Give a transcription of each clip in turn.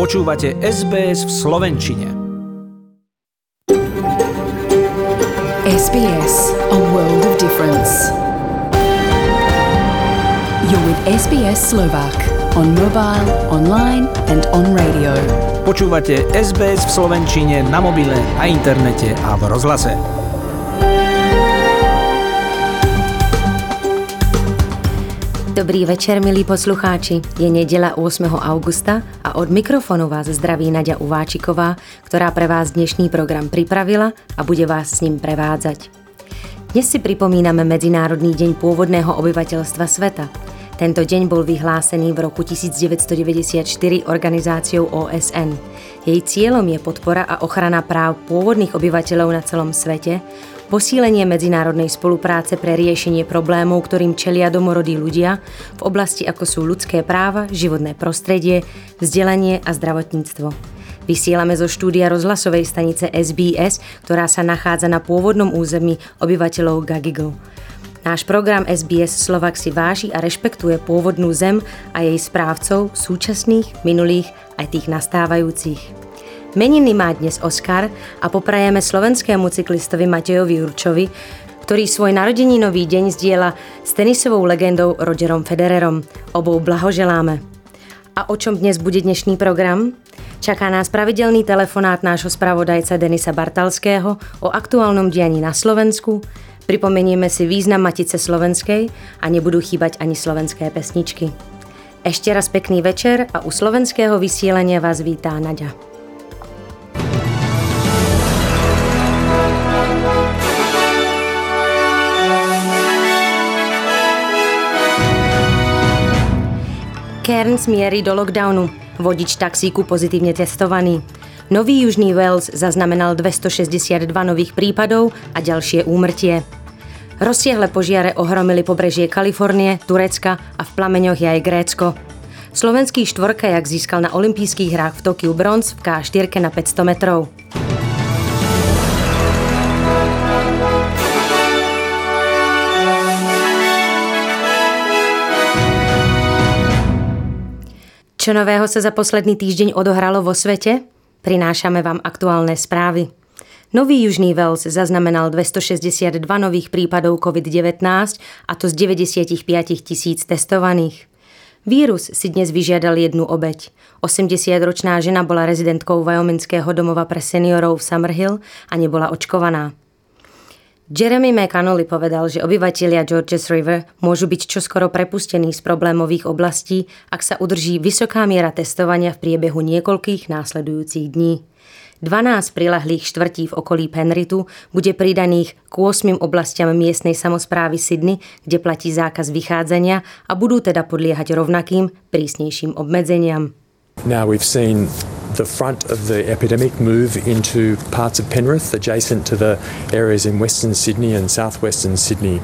Počúvate SBS v Slovenčine. SBS, a world of difference. You're with SBS Slovak on mobile, online and on radio. Počúvate SBS v Slovenčine na mobile, na internete a v rozhlase. Dobrý večer, milí poslucháči. Je nedela 8. augusta a od mikrofonu vás zdraví Nadia Uváčiková, ktorá pre vás dnešný program pripravila a bude vás s ním prevádzať. Dnes si pripomíname Medzinárodný deň pôvodného obyvateľstva sveta. Tento deň bol vyhlásený v roku 1994 organizáciou OSN. Jej cieľom je podpora a ochrana práv pôvodných obyvateľov na celom svete, posílenie medzinárodnej spolupráce pre riešenie problémov, ktorým čelia domorodí ľudia v oblasti ako sú ľudské práva, životné prostredie, vzdelanie a zdravotníctvo. Vysielame zo štúdia rozhlasovej stanice SBS, ktorá sa nachádza na pôvodnom území obyvateľov Gagigl. Náš program SBS Slovak si váži a rešpektuje pôvodnú zem a jej správcov, súčasných, minulých aj tých nastávajúcich. Meniny má dnes Oscar a poprajeme slovenskému cyklistovi Matejovi Jurčovi, ktorý svoj narodeninový deň zdieľa s tenisovou legendou Rogerom Federerom. Obou blahoželáme. A o čom dnes bude dnešný program? Čaká nás pravidelný telefonát nášho spravodajca Denisa Bartalského o aktuálnom dianí na Slovensku, pripomenieme si význam Matice Slovenskej a nebudú chýbať ani slovenské pesničky. Ešte raz pekný večer a u slovenského vysielania vás vítá Nadia. Cairns mierí do lockdownu. Vodič taxíku pozitívne testovaný. Nový Južný Wales zaznamenal 262 nových prípadov a ďalšie úmrtie. Rozsiehle požiare ohromili pobrežie Kalifornie, Turecka a v plameňoch je aj Grécko. Slovenský štvorkajak získal na olympijských hrách v Tokiu bronz v K4 na 500 metrov. Čo nového sa za posledný týždeň odohralo vo svete? Prinášame vám aktuálne správy. Nový Južný Wales zaznamenal 262 nových prípadov COVID-19 a to z 95 tisíc testovaných. Vírus si dnes vyžiadal jednu obeď. 80-ročná žena bola rezidentkou Wyomingského domova pre seniorov v Summerhill a nebola očkovaná. Jeremy McAnally povedal, že obyvatelia Georges River môžu byť čoskoro prepustení z problémových oblastí, ak sa udrží vysoká miera testovania v priebehu niekoľkých následujúcich dní. 12 prilahlých štvrtí v okolí Penritu bude pridaných k 8 oblastiam miestnej samozprávy Sydney, kde platí zákaz vychádzania a budú teda podliehať rovnakým, prísnejším obmedzeniam. Now we've seen the front of the epidemic move into parts of Penrith adjacent to the areas in Western Sydney and southwestern Sydney.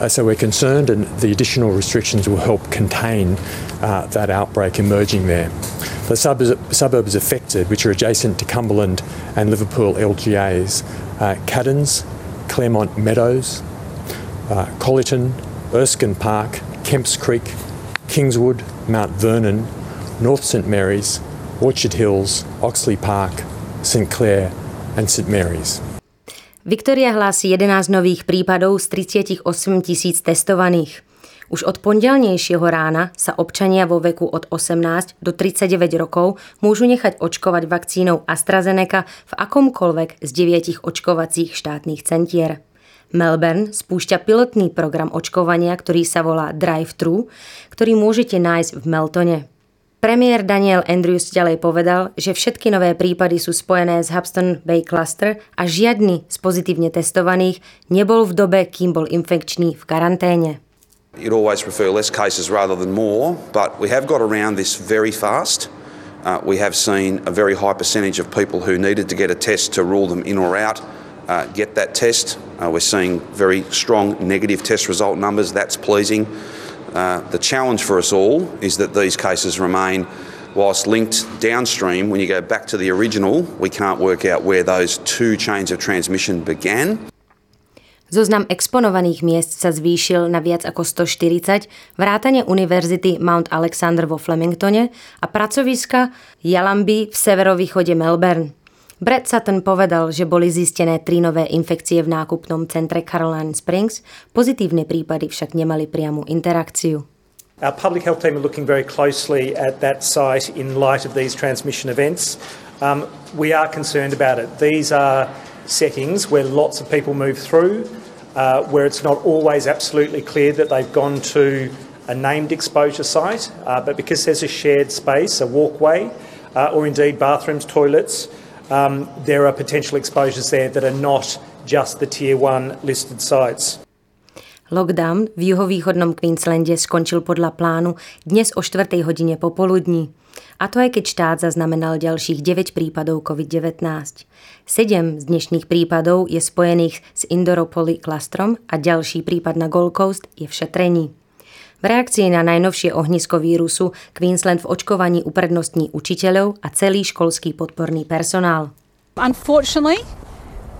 Uh, so we're concerned, and the additional restrictions will help contain uh, that outbreak emerging there. The suburbs, suburbs affected, which are adjacent to Cumberland and Liverpool LGAs, uh, Caddens, Claremont Meadows, uh, Collyton, Erskine Park, Kemps Creek, Kingswood, Mount Vernon, North St Mary's, Orchard Hills, Oxley Park, St Clair and St Mary's. Viktoria hlási 11 nových prípadov z 38 tisíc testovaných. Už od pondelnejšieho rána sa občania vo veku od 18 do 39 rokov môžu nechať očkovať vakcínou AstraZeneca v akomkoľvek z deviatich očkovacích štátnych centier. Melbourne spúšťa pilotný program očkovania, ktorý sa volá Drive-Thru, ktorý môžete nájsť v Meltone. Premiér Daniel Andrews ďalej povedal, že všetky nové prípady sú spojené s Hubston Bay Cluster a žiadny z pozitívne testovaných nebol v dobe, kým bol infekčný v karanténe. You'd always prefer less cases rather than more, but we have got around this very fast. Uh, we have seen a very high percentage of people who needed to get a test to rule them in or out uh, get that test. Uh, we're seeing very strong negative test result numbers. That's pleasing. Uh, the challenge for us all is that these cases remain, whilst linked downstream, when you go back to the original, we can't work out where those two chains of transmission began. Zoznam exponovaných miest sa zvýšil na viac ako 140, vrátane Univerzity Mount Alexander vo Flemingtone a pracoviska Jalamby v severovýchode Melbourne. Brett Sutton povedal, že boli zistené tri nové infekcie v nákupnom centre Caroline Springs, pozitívne prípady však nemali priamu interakciu. Our public health team are looking very closely at that site in light of these transmission events. Um, we are concerned about it. These are settings where lots of people move through, uh, where it's not always absolutely clear that they've gone to a named exposure site, uh, but because there's a shared space, a walkway, uh, or indeed bathrooms, toilets, um, there are potential exposures there that are not just the tier one listed sites. Lockdown v juhovýchodnom Queenslande skončil podľa plánu dnes o 4. hodine popoludní. A to aj keď štát zaznamenal ďalších 9 prípadov COVID-19. 7 z dnešných prípadov je spojených s Indoropoli klastrom a ďalší prípad na Gold Coast je v šetrení. V reakcii na najnovšie ohnisko vírusu Queensland v očkovaní uprednostní učiteľov a celý školský podporný personál. Unfortunately,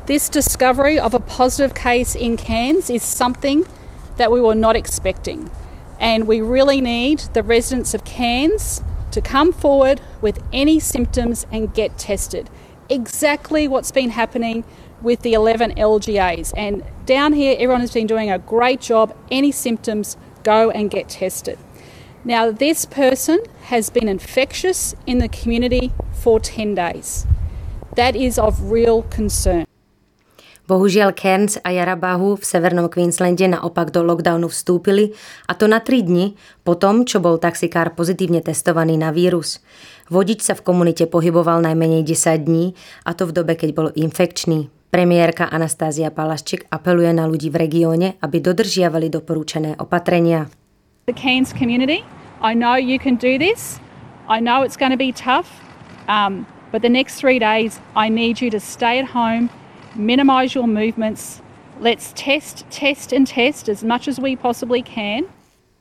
this discovery of a positive case in Cairns is something that we were not expecting. And we really need the residents of Cairns to come forward with any symptoms and get tested. Exactly what's been happening with the 11 LGAs. And down here, everyone has been doing a great job. Any symptoms, go and get tested. Now, this person has been infectious in the community for 10 days. That is of real concern. Bohužiaľ Cairns a Yarabahu v severnom Queenslande naopak do lockdownu vstúpili a to na 3 dni po tom, čo bol taxikár pozitívne testovaný na vírus. Vodič sa v komunite pohyboval najmenej 10 dní a to v dobe, keď bol infekčný. Premiérka Anastázia Palaščik apeluje na ľudí v regióne, aby dodržiavali doporúčené opatrenia. The Cairns community, I know you can do this. I know it's going to be tough, um, but the next three days I need you to stay at home minimize your movements. Let's test, test, and test as much as we possibly can.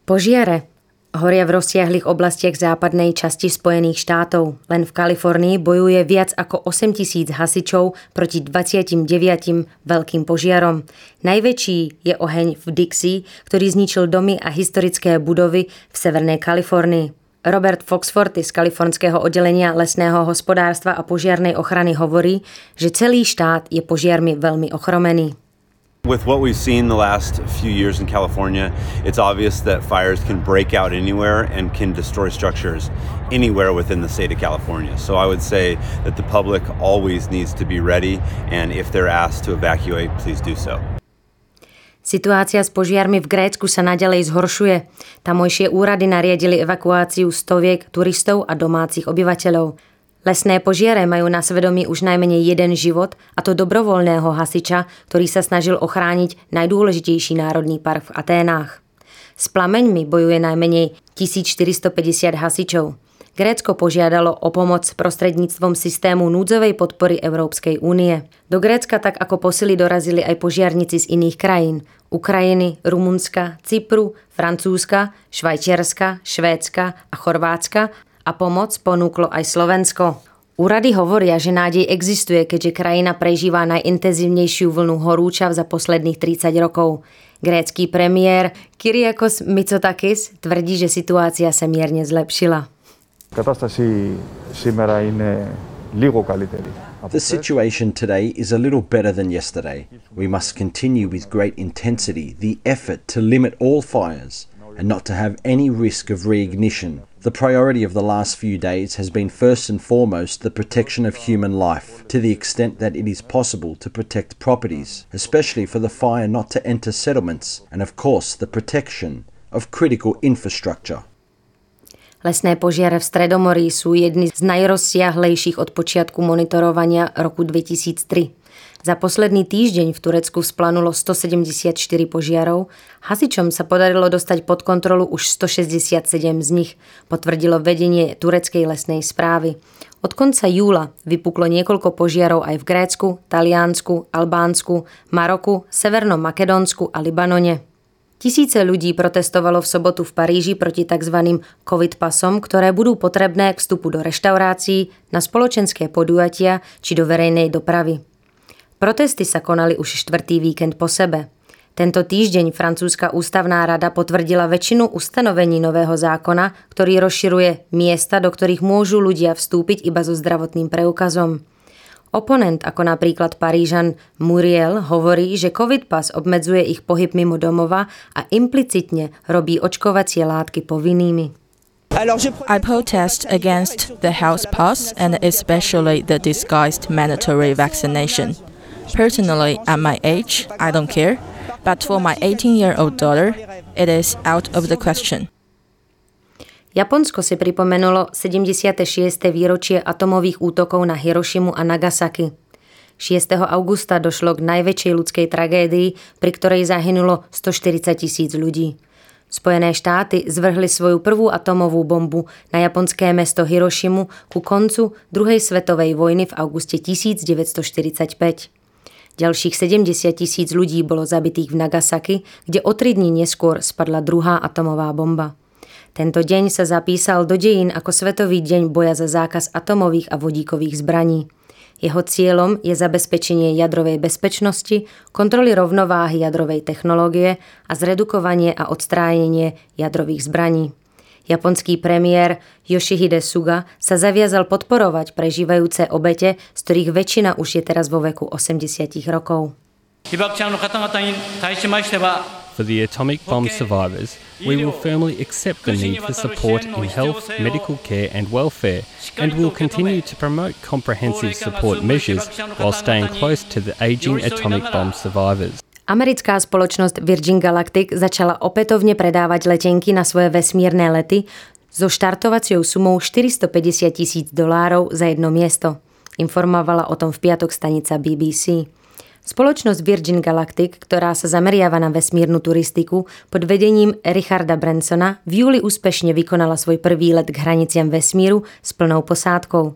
Požiare horia v rozsiahlých oblastiach západnej časti Spojených štátov. Len v Kalifornii bojuje viac ako 8 tisíc hasičov proti 29 veľkým požiarom. Najväčší je oheň v Dixie, ktorý zničil domy a historické budovy v Severnej Kalifornii. Robert Foxforty z kalifornského oddelenia lesného hospodárstva a požiarnej ochrany hovorí, že celý štát je požiarmi veľmi ochromený. With what we've seen the last few years in California, it's obvious that fires can break out anywhere and can destroy structures anywhere within the state of California. So I would say that the public always needs to be ready, and if they're asked to evacuate, please do so. Situácia s požiarmi v Grécku sa naďalej zhoršuje. Tamojšie úrady nariadili evakuáciu stoviek turistov a domácich obyvateľov. Lesné požiare majú na svedomí už najmenej jeden život, a to dobrovoľného hasiča, ktorý sa snažil ochrániť najdôležitejší národný park v Aténách. S plameňmi bojuje najmenej 1450 hasičov. Grécko požiadalo o pomoc prostredníctvom systému núdzovej podpory Európskej únie. Do Grécka tak ako posily dorazili aj požiarníci z iných krajín. Ukrajiny, Rumunska, Cypru, Francúzska, Švajčiarska, Švédska a Chorvátska a pomoc ponúklo aj Slovensko. Úrady hovoria, že nádej existuje, keďže krajina prežíva najintenzívnejšiu vlnu horúčav za posledných 30 rokov. Grécky premiér Kyriakos Mitsotakis tvrdí, že situácia sa mierne zlepšila. κατάσταση σήμερα είναι λίγο καλύτερη. The situation today is a little better than yesterday. We must continue with great intensity the effort to limit all fires And not to have any risk of reignition. The priority of the last few days has been first and foremost the protection of human life, to the extent that it is possible to protect properties, especially for the fire not to enter settlements, and of course the protection of critical infrastructure. Lesné požiare v Stredomorí sú jedny z najrozsiahlejších od počiatku monitorovania roku 2003. Za posledný týždeň v Turecku vzplanulo 174 požiarov, hasičom sa podarilo dostať pod kontrolu už 167 z nich, potvrdilo vedenie tureckej lesnej správy. Od konca júla vypuklo niekoľko požiarov aj v Grécku, Taliansku, Albánsku, Maroku, Severnom Makedónsku a Libanone. Tisíce ľudí protestovalo v sobotu v Paríži proti tzv. COVID pasom, ktoré budú potrebné k vstupu do reštaurácií, na spoločenské podujatia či do verejnej dopravy. Protesty sa konali už štvrtý víkend po sebe. Tento týždeň francúzska ústavná rada potvrdila väčšinu ustanovení nového zákona, ktorý rozširuje miesta, do ktorých môžu ľudia vstúpiť iba so zdravotným preukazom. Oponent ako napríklad Parížan Muriel hovorí, že COVID pas obmedzuje ich pohyb mimo domova a implicitne robí očkovacie látky povinnými. I protest against the health pass and especially the disguised mandatory vaccination. Personally, at my age, I don't care, but for my 18 year old daughter, it is out of the question. Japonsko si pripomenulo 76. výročie atomových útokov na Hirošimu a Nagasaki. 6. augusta došlo k najväčšej ľudskej tragédii, pri ktorej zahynulo 140 tisíc ľudí. Spojené štáty zvrhli svoju prvú atomovú bombu na japonské mesto Hirošimu ku koncu druhej svetovej vojny v auguste 1945. Ďalších 70 tisíc ľudí bolo zabitých v Nagasaki, kde o tri dní neskôr spadla druhá atomová bomba. Tento deň sa zapísal do dejín ako Svetový deň boja za zákaz atomových a vodíkových zbraní. Jeho cieľom je zabezpečenie jadrovej bezpečnosti, kontroly rovnováhy jadrovej technológie a zredukovanie a odstránenie jadrových zbraní. Japonský premiér Yoshihide Suga sa zaviazal podporovať prežívajúce obete, z ktorých väčšina už je teraz vo veku 80 rokov. For the atomic bomb survivors, we will firmly accept the need for support in health, medical care, and welfare, and will continue to promote comprehensive support measures while staying close to the aging atomic bomb survivors. Americká spoločnosť Virgin Galactic začala opätovne predávať letenky na svoje vesmírne lety so štartovaciou sumou 450 tisíc dolárov za jedno miesto. Informovala o tom v piatok stanica BBC. Spoločnosť Virgin Galactic, ktorá sa zameriava na vesmírnu turistiku, pod vedením Richarda Bransona v júli úspešne vykonala svoj prvý let k hraniciam vesmíru s plnou posádkou.